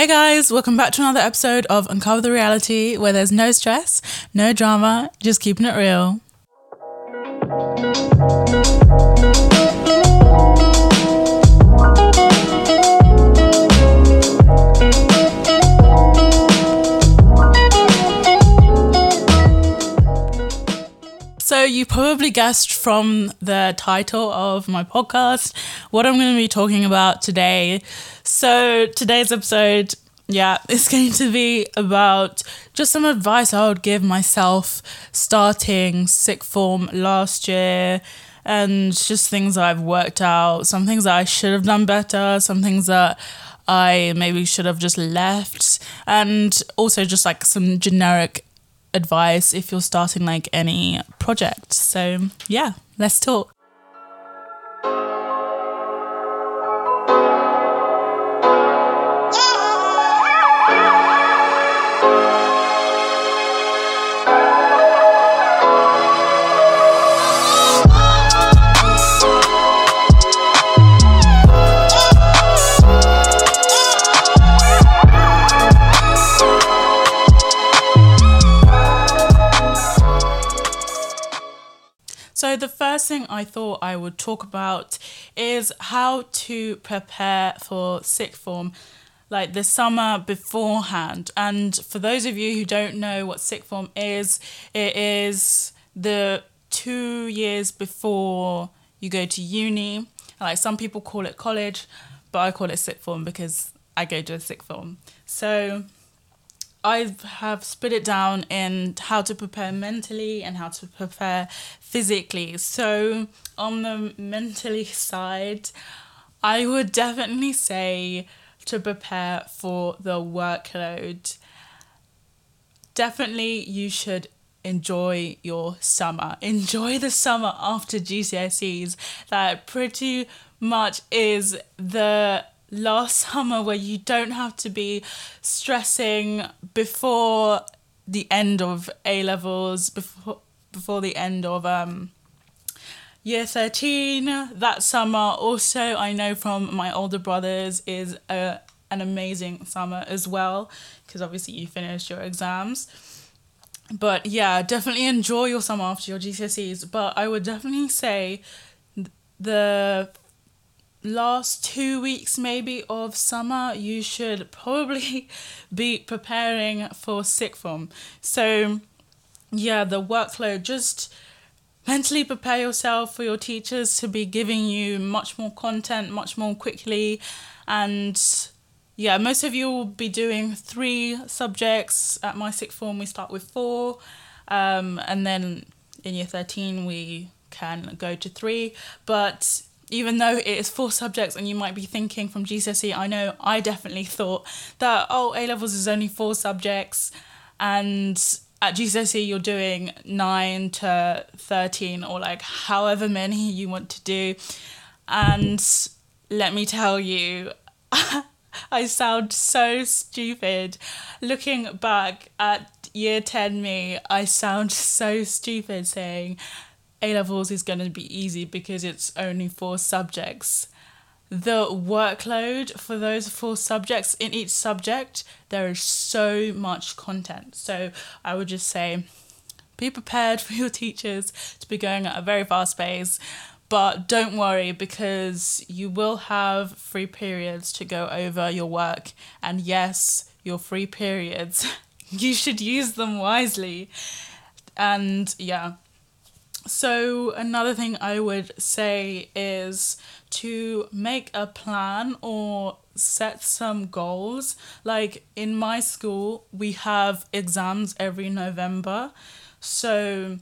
Hey guys, welcome back to another episode of Uncover the Reality where there's no stress, no drama, just keeping it real. You probably guessed from the title of my podcast what I'm going to be talking about today. So, today's episode, yeah, is going to be about just some advice I would give myself starting sixth form last year and just things I've worked out, some things that I should have done better, some things that I maybe should have just left, and also just like some generic advice if you're starting like any project. So, yeah, let's talk. Thing I thought I would talk about is how to prepare for sixth form, like the summer beforehand. And for those of you who don't know what sixth form is, it is the two years before you go to uni. Like some people call it college, but I call it sixth form because I go to a sixth form. So, I have split it down in how to prepare mentally and how to prepare physically. So, on the mentally side, I would definitely say to prepare for the workload. Definitely, you should enjoy your summer. Enjoy the summer after GCSEs. That pretty much is the last summer where you don't have to be stressing before the end of A levels, before before the end of um year 13 that summer also i know from my older brothers is a, an amazing summer as well because obviously you finished your exams. But yeah definitely enjoy your summer after your gcse's but i would definitely say the last two weeks maybe of summer you should probably be preparing for sixth form. So yeah the workload just mentally prepare yourself for your teachers to be giving you much more content much more quickly. And yeah most of you will be doing three subjects. At my sixth form we start with four. Um, and then in year 13 we can go to three. But even though it is four subjects and you might be thinking from GCSE, I know I definitely thought that, oh, A levels is only four subjects and at GCSE you're doing nine to 13 or like however many you want to do. And let me tell you, I sound so stupid. Looking back at year 10 me, I sound so stupid saying, a levels is going to be easy because it's only four subjects. The workload for those four subjects, in each subject, there is so much content. So I would just say be prepared for your teachers to be going at a very fast pace. But don't worry because you will have free periods to go over your work. And yes, your free periods, you should use them wisely. And yeah, so, another thing I would say is to make a plan or set some goals. Like in my school, we have exams every November. So,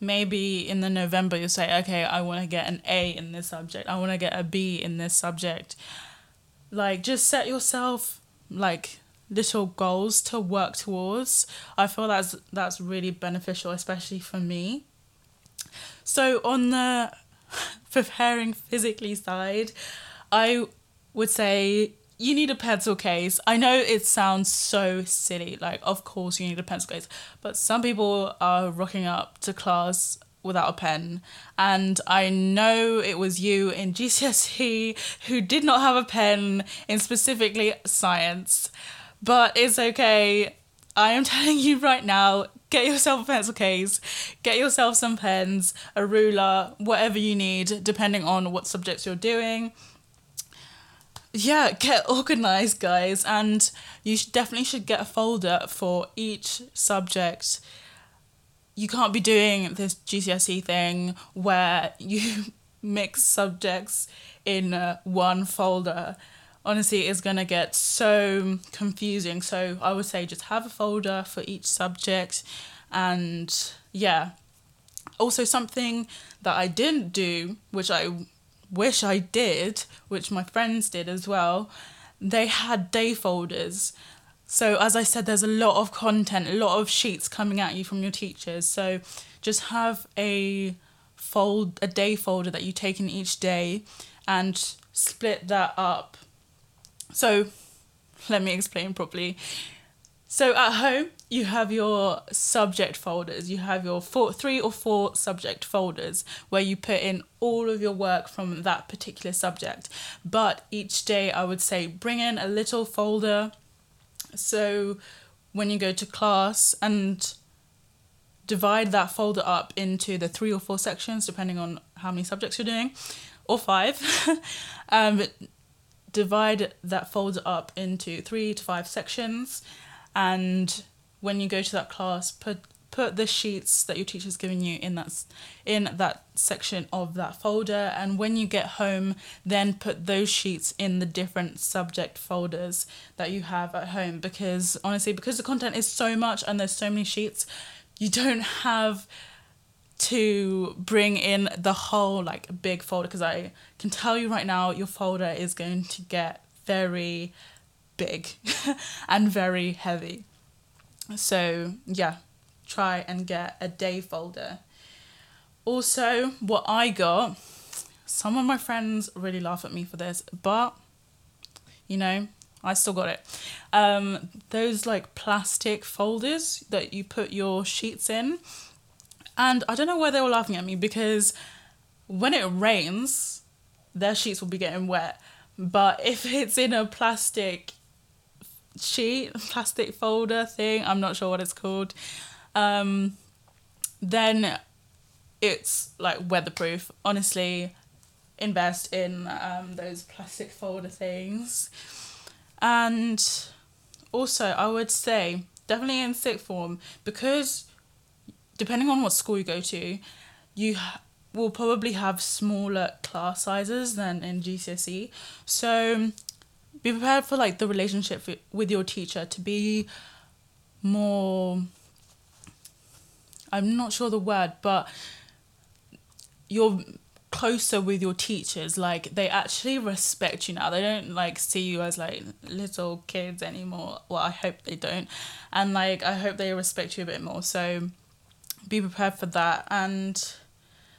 maybe in the November, you say, okay, I want to get an A in this subject, I want to get a B in this subject. Like, just set yourself like little goals to work towards. I feel that's that's really beneficial, especially for me. So on the preparing physically side, I would say you need a pencil case. I know it sounds so silly, like of course you need a pencil case, but some people are rocking up to class without a pen. And I know it was you in GCSE who did not have a pen in specifically science. But it's okay. I am telling you right now get yourself a pencil case, get yourself some pens, a ruler, whatever you need, depending on what subjects you're doing. Yeah, get organized, guys, and you should, definitely should get a folder for each subject you can't be doing this GCSE thing where you mix subjects in uh, one folder. Honestly, it's gonna get so confusing. So I would say just have a folder for each subject, and yeah. Also, something that I didn't do, which I wish I did, which my friends did as well, they had day folders. So, as I said, there's a lot of content, a lot of sheets coming at you from your teachers. So, just have a fold, a day folder that you take in each day and split that up. So, let me explain properly. So, at home, you have your subject folders. You have your four, three or four subject folders where you put in all of your work from that particular subject. But each day, I would say bring in a little folder so when you go to class and divide that folder up into the three or four sections, depending on how many subjects you're doing, or five. um, divide that folder up into three to five sections, and when you go to that class, put put the sheets that your teacher's given you in that in that section of that folder and when you get home then put those sheets in the different subject folders that you have at home because honestly because the content is so much and there's so many sheets you don't have to bring in the whole like big folder because I can tell you right now your folder is going to get very big and very heavy. So, yeah, try and get a day folder. Also, what I got, some of my friends really laugh at me for this, but you know, I still got it. Um, those like plastic folders that you put your sheets in. And I don't know why they were laughing at me because when it rains, their sheets will be getting wet. But if it's in a plastic sheet, plastic folder thing, I'm not sure what it's called, um, then it's like weatherproof. Honestly, invest in um, those plastic folder things. And also, I would say definitely in sixth form because depending on what school you go to, you will probably have smaller class sizes than in GCSE. So be prepared for like the relationship with your teacher to be more I'm not sure the word, but you're closer with your teachers. Like they actually respect you now. They don't like see you as like little kids anymore. Well, I hope they don't. And like I hope they respect you a bit more. So be prepared for that and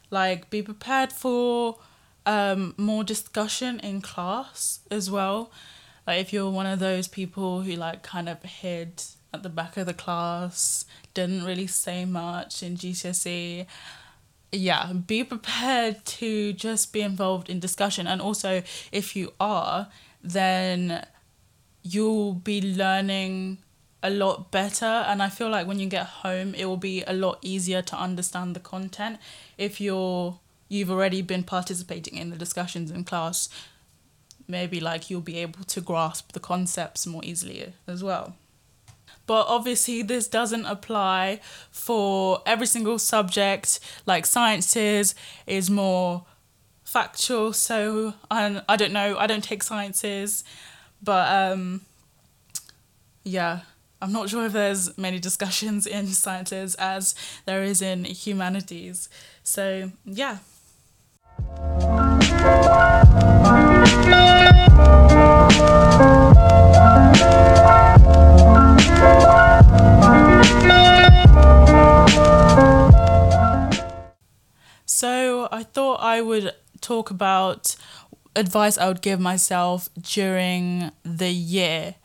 like be prepared for um more discussion in class as well. Like if you're one of those people who like kind of hid at the back of the class, didn't really say much in GCSE. Yeah, be prepared to just be involved in discussion. And also, if you are, then you'll be learning a lot better. And I feel like when you get home, it will be a lot easier to understand the content. If you're you've already been participating in the discussions in class maybe like you'll be able to grasp the concepts more easily as well. But obviously this doesn't apply for every single subject. Like sciences is more factual so I, I don't know. I don't take sciences but um yeah i'm not sure if there's many discussions in sciences as there is in humanities so yeah So I thought I would talk about advice I would give myself during the year.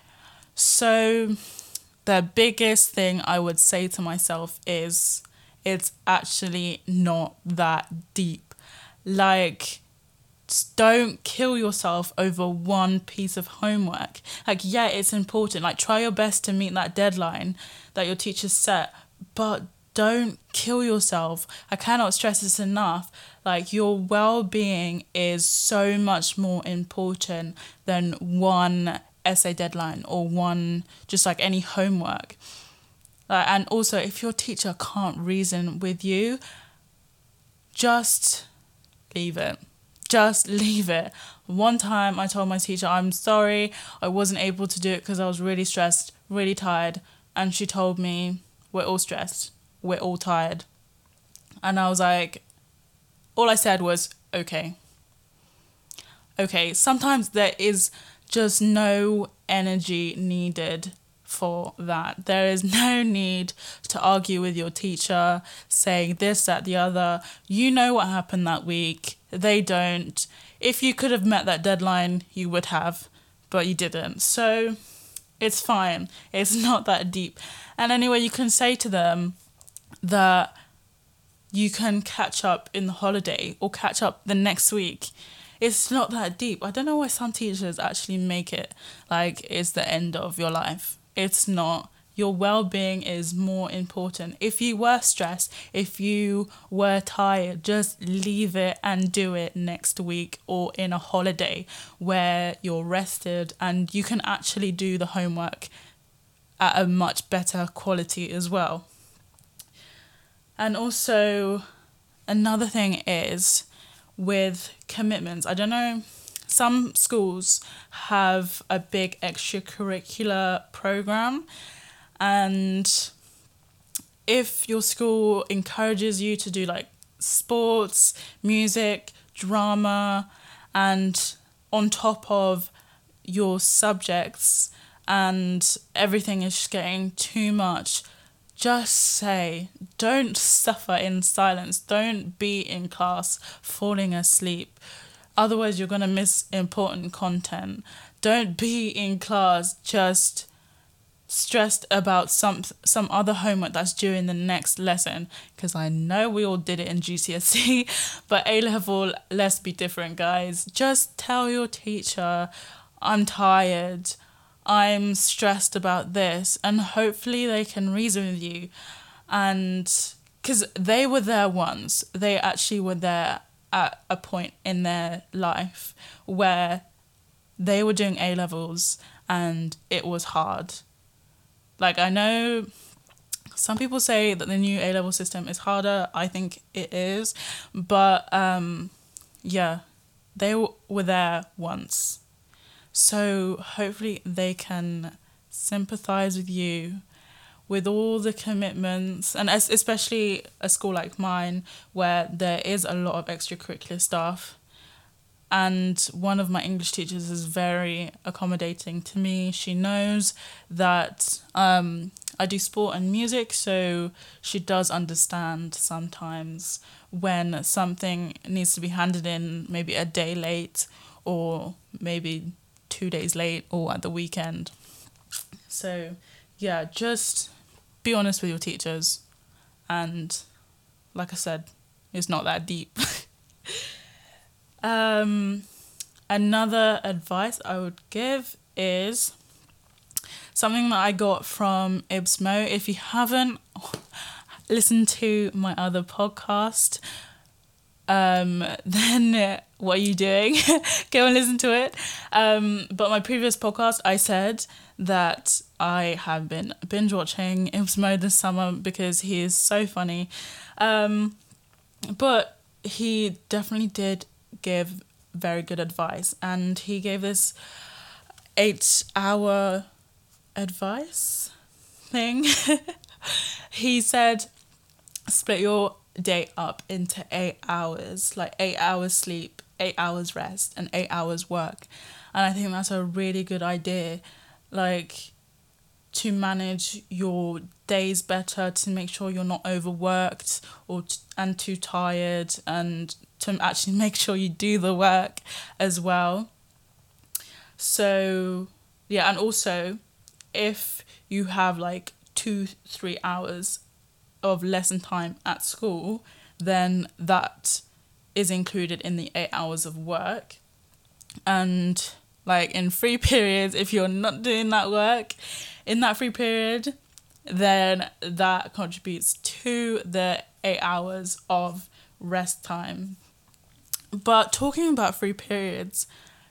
So the biggest thing I would say to myself is it's actually not that deep. Like, don't kill yourself over one piece of homework. Like, yeah, it's important. Like, try your best to meet that deadline that your teacher set, but don't kill yourself. I cannot stress this enough. Like, your well being is so much more important than one essay deadline or one, just like any homework. Uh, and also, if your teacher can't reason with you, just leave it. Just leave it. One time I told my teacher, I'm sorry, I wasn't able to do it because I was really stressed, really tired. And she told me, We're all stressed, we're all tired. And I was like, All I said was, Okay. Okay, sometimes there is just no energy needed for that. There is no need to argue with your teacher, saying this, that, the other. You know what happened that week. They don't. If you could have met that deadline, you would have, but you didn't. So it's fine. It's not that deep. And anyway, you can say to them that you can catch up in the holiday or catch up the next week it's not that deep. I don't know why some teachers actually make it like it's the end of your life. It's not. Your well being is more important. If you were stressed, if you were tired, just leave it and do it next week or in a holiday where you're rested and you can actually do the homework at a much better quality as well. And also, another thing is with commitments. I don't know some schools have a big extracurricular program and if your school encourages you to do like sports, music, drama and on top of your subjects and everything is getting too much just say don't suffer in silence. Don't be in class falling asleep. Otherwise, you're going to miss important content. Don't be in class just stressed about some some other homework that's due in the next lesson. Because I know we all did it in GCSE but A level let's be different guys. Just tell your teacher I'm tired I'm stressed about this and hopefully they can reason with you and because they were there once they actually were there at a point in their life where they were doing A levels and it was hard. Like, I know some people say that the new A level system is harder. I think it is. But um, yeah, they w- were there once. So hopefully they can sympathize with you with all the commitments and as, especially a school like mine where there is a lot of extracurricular stuff and one of my english teachers is very accommodating to me. She knows that um, i do sport and music so she does understand sometimes when something needs to be handed in maybe a day late or maybe two days late or at the weekend. So yeah just be honest with your teachers and like i said it's not that deep. Um, another advice i would give is something that i got from ibsmo if you haven't listened to my other podcast um, then what are you doing? Go and listen to it. Um, but my previous podcast, I said that I have been binge watching Ibsmo this summer because he is so funny. Um, but he definitely did give very good advice, and he gave this eight hour advice thing. he said, split your day up into eight hours, like eight hours sleep, eight hours rest and eight hours work. And I think that's a really good idea. Like, to manage your days better, to make sure you're not overworked or t- and too tired, and to actually make sure you do the work as well. So, yeah, and also if you have like two, three hours of lesson time at school, then that is included in the eight hours of work. And like in free periods, if you're not doing that work in that free period, then that contributes to the eight hours of rest time. But talking about free periods,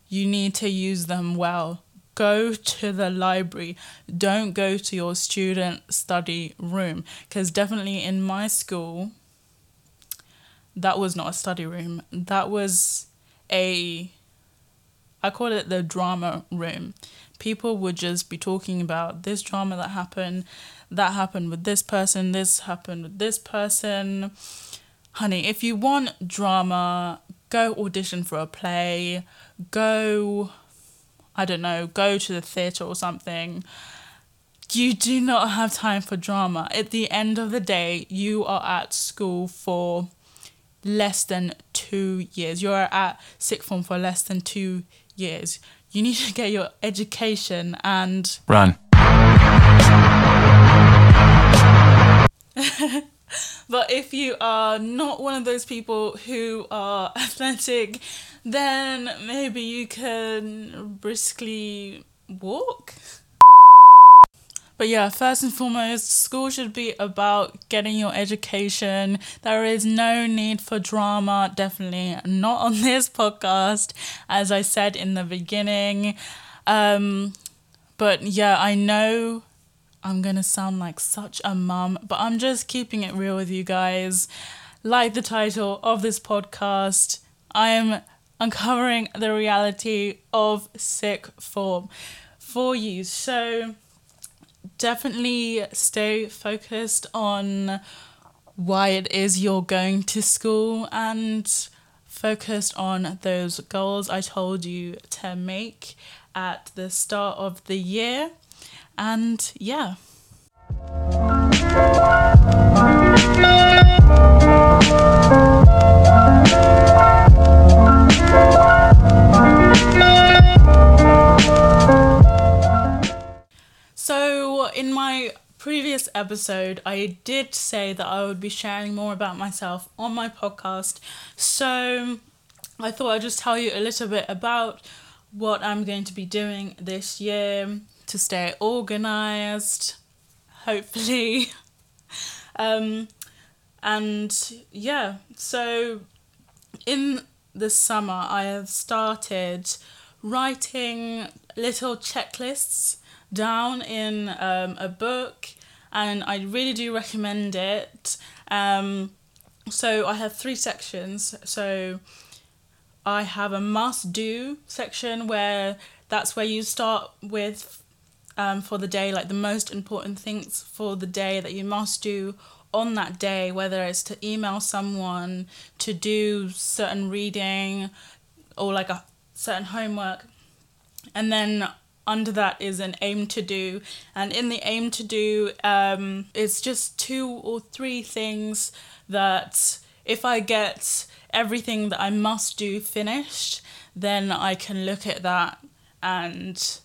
you need to use them well. Go to the library. Don't go to your student study room. Because definitely in my school, that was not a study room. That was a, I call it the drama room. People would just be talking about this drama that happened, that happened with this person, this happened with this person. Honey, if you want drama, go audition for a play, go, I don't know, go to the theatre or something. You do not have time for drama. At the end of the day, you are at school for less than two years. You're at sixth form for less than two years. You need to get your education and Run. but if you are not one of those people who are athletic, then maybe you can briskly walk. But yeah, first and foremost, school should be about getting your education. There is no need for drama, definitely not on this podcast, as I said in the beginning. Um, but yeah, I know I'm gonna sound like such a mum, but I'm just keeping it real with you guys. Like the title of this podcast, I am uncovering the reality of sixth form for you. So definitely stay focused on why it is you're going to school and focused on those goals I told you to make at the start of the year. And yeah. So, in my previous episode, I did say that I would be sharing more about myself on my podcast. So, I thought I'd just tell you a little bit about what I'm going to be doing this year to stay organized, hopefully. um, and yeah, so in the summer, I have started writing little checklists down in um, a book, and I really do recommend it. Um, so I have three sections. So I have a must do section where that's where you start with um, for the day, like the most important things for the day that you must do on that day, whether it's to email someone, to do certain reading, or like a certain homework. And then under that is an aim to do. And in the aim to do, um, it's just two or three things that if I get everything that I must do finished, then I can look at that and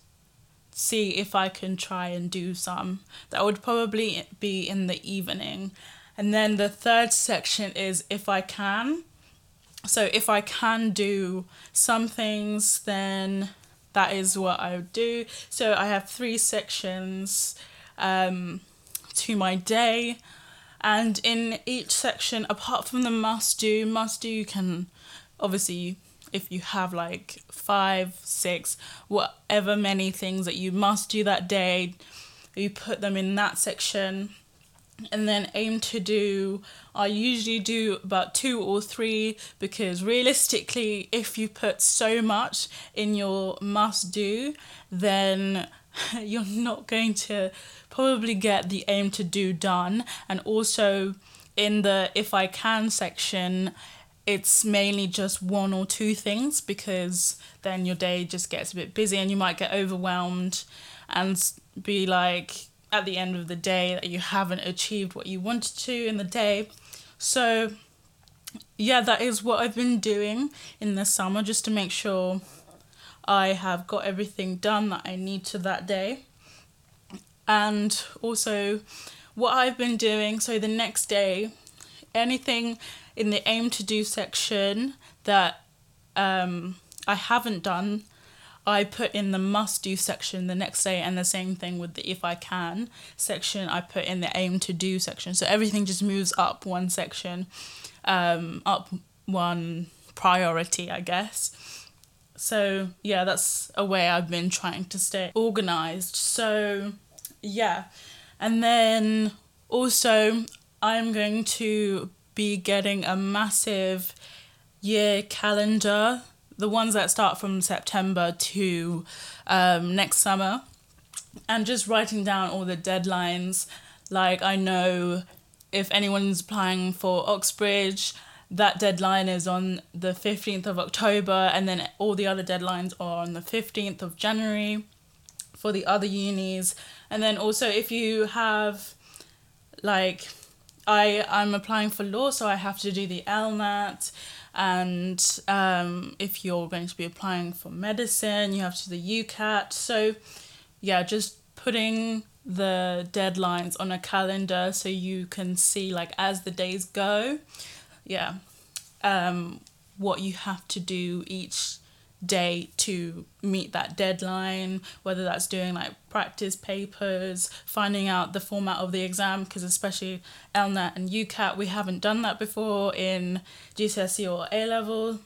see if I can try and do some. That would probably be in the evening. And then the third section is if I can. So if I can do some things, then that is what I would do. So I have three sections um, to my day. And in each section, apart from the must do, must do, you can obviously if you have like five, six, whatever many things that you must do that day, you put them in that section. And then aim to do, I usually do about two or three because realistically, if you put so much in your must do, then you're not going to probably get the aim to do done. And also in the if I can section, it's mainly just one or two things because then your day just gets a bit busy and you might get overwhelmed and be like at the end of the day that you haven't achieved what you wanted to in the day. So, yeah, that is what I've been doing in the summer just to make sure I have got everything done that I need to that day. And also, what I've been doing, so the next day, anything in the aim to do section that um, I haven't done, I put in the must do section the next day, and the same thing with the if I can section, I put in the aim to do section. So everything just moves up one section, um, up one priority, I guess. So, yeah, that's a way I've been trying to stay organized. So, yeah. And then also, I'm going to be getting a massive year calendar, the ones that start from September to um, next summer, and just writing down all the deadlines. Like, I know if anyone's applying for Oxbridge, that deadline is on the 15th of October, and then all the other deadlines are on the 15th of January for the other unis. And then also, if you have like I I'm applying for law, so I have to do the LNAT, and um, if you're going to be applying for medicine, you have to do the UCAT. So, yeah, just putting the deadlines on a calendar so you can see like as the days go. Yeah, um, what you have to do each day to meet that deadline, whether that's doing like practice papers, finding out the format of the exam, because especially LNAT and UCAT, we haven't done that before in GCSE or A level.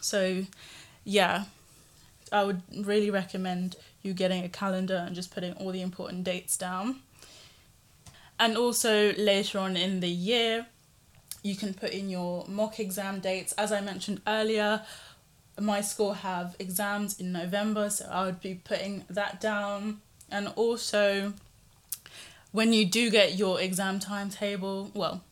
So, yeah, I would really recommend you getting a calendar and just putting all the important dates down. And also later on in the year, you can put in your mock exam dates. As I mentioned earlier, my school have exams in November, so I would be putting that down. And also, when you do get your exam timetable, well,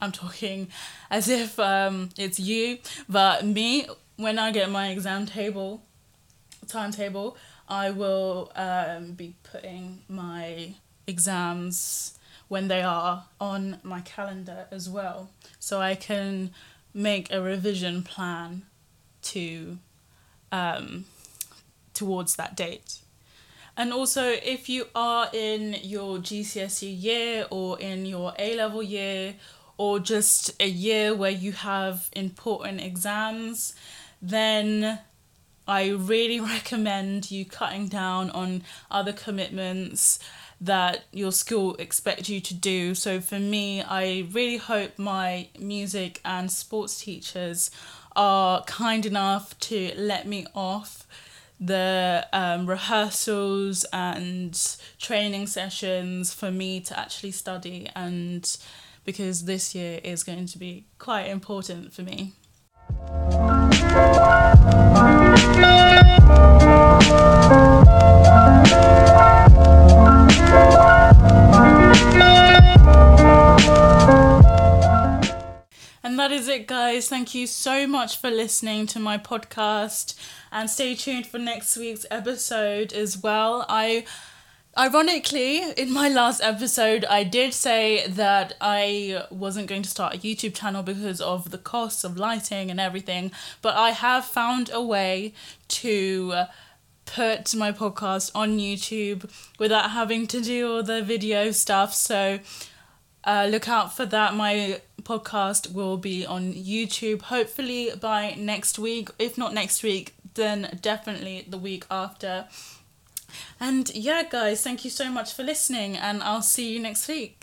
I'm talking as if um, it's you, but me, when I get my exam table, timetable, I will um, be putting my exams when they are on my calendar as well. So I can make a revision plan to um, towards that date. And also, if you are in your GCSE year or in your A level year or just a year where you have important exams, then I really recommend you cutting down on other commitments that your school expect you to do. So for me, I really hope my music and sports teachers are kind enough to let me off the um, rehearsals and training sessions for me to actually study and because this year is going to be quite important for me. That is it, guys. Thank you so much for listening to my podcast. And stay tuned for next week's episode as well. I. Ironically, in my last episode, I did say that I wasn't going to start a YouTube channel because of the costs of lighting and everything, but I have found a way to put my podcast on YouTube without having to do all the video stuff. So uh, look out for that. My podcast will be on YouTube hopefully by next week. If not next week, then definitely the week after. And yeah, guys, thank you so much for listening, and I'll see you next week.